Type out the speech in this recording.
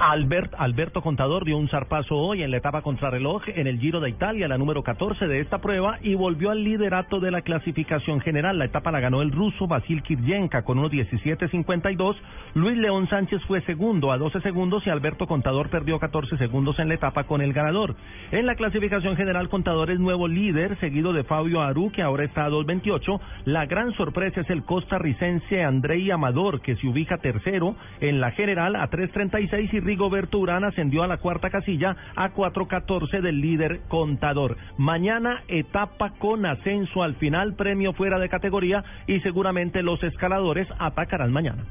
Albert, Alberto Contador dio un zarpazo hoy en la etapa contrarreloj en el Giro de Italia, la número 14 de esta prueba, y volvió al liderato de la clasificación general. La etapa la ganó el ruso Basil Kiryenka con unos 17.52. Luis León Sánchez fue segundo a 12 segundos y Alberto Contador perdió 14 segundos en la etapa con el ganador. En la clasificación general, Contador es nuevo líder, seguido de Fabio Aru, que ahora está a 2.28. La gran sorpresa es el costarricense Andrei Amador, que se ubica tercero en la general a 3.36 y Rigoberto Urán ascendió a la cuarta casilla a 4.14 del líder contador. Mañana etapa con ascenso al final, premio fuera de categoría y seguramente los escaladores atacarán mañana.